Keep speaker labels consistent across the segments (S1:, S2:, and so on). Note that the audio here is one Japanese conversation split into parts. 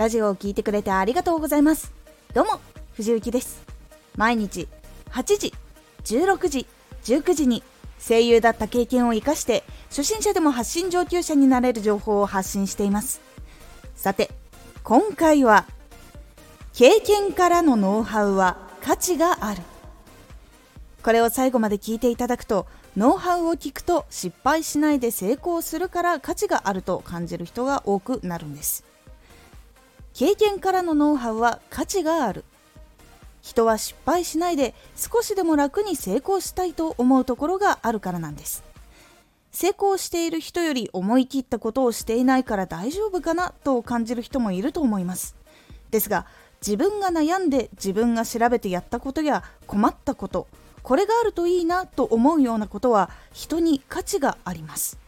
S1: ラジオを聞いてくれてありがとうございます。どうも藤幸です。毎日8時16時19時に声優だった経験を生かして初心者でも発信上級者になれる情報を発信しています。さて今回は経験からのノウハウは価値がある。これを最後まで聞いていただくとノウハウを聞くと失敗しないで成功するから価値があると感じる人が多くなるんです。経験からのノウハウは価値がある。人は失敗しないで少しでも楽に成功したいと思うところがあるからなんです。成功している人より思い切ったことをしていないから大丈夫かなと感じる人もいると思います。ですが自分が悩んで自分が調べてやったことや困ったことこれがあるといいなと思うようなことは人に価値があります。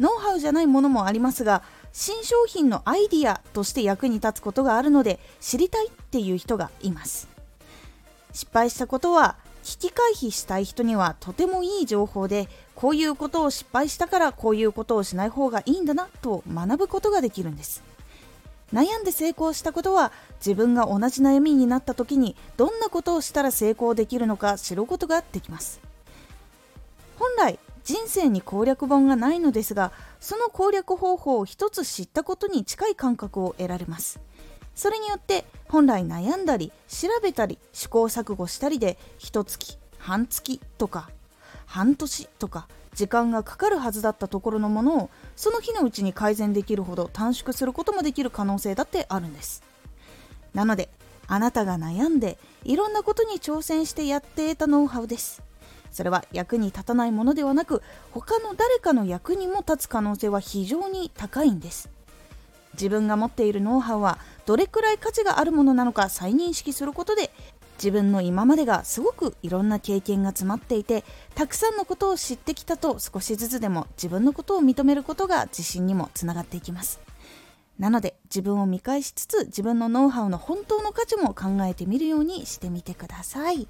S1: ノウハウじゃないものもありますが新商品のアイディアとして役に立つことがあるので知りたいっていう人がいます。失敗したことは危機回避したい人にはとてもいい情報でこういうことを失敗したからこういうことをしない方がいいんだなと学ぶことができるんです。悩んで成功したことは自分が同じ悩みになった時にどんなことをしたら成功できるのか知ることができます。本来人生に攻略本がないのですがその攻略方法を一つ知ったことに近い感覚を得られます。それによって本来悩んだり調べたり試行錯誤したりで一月半月とか半年とか時間がかかるはずだったところのものをその日のうちに改善できるほど短縮することもできる可能性だってあるんです。なのであなたが悩んでいろんなことに挑戦してやって得たノウハウです。それは役に立たないものではなく他の誰かの役にも立つ可能性は非常に高いんです。自分が持っているノウハウはどれくらい価値があるものなのか再認識することで自分の今までがすごくいろんな経験が詰まっていてたくさんのことを知ってきたと少しずつでも自分のことを認めることが自信にもつながっていきます。なので自分を見返しつつ自分のノウハウの本当の価値も考えてみるようにしてみてください。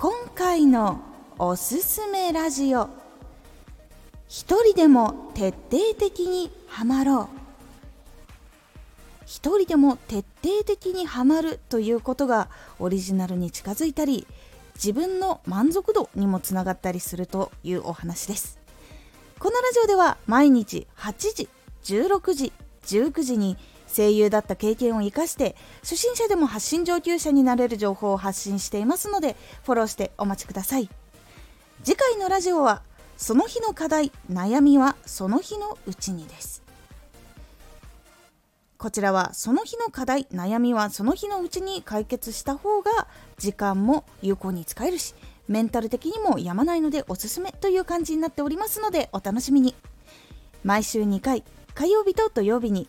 S1: 今回のおすすめラジオ。一人でも徹底的にハマろう。一人でも徹底的にハマるということがオリジナルに近づいたり自分の満足度にもつながったりするというお話です。このラジオでは毎日8時16時19時に声優だった経験を生かして初心者でも発信上級者になれる情報を発信していますのでフォローしてお待ちください。次回のラジオはその日の課題悩みはその日のうちにです。こちらはその日の課題悩みはその日のうちに解決した方が時間も有効に使えるしメンタル的にもやまないのでおすすめという感じになっておりますのでお楽しみに。毎週2回火曜日と土曜日に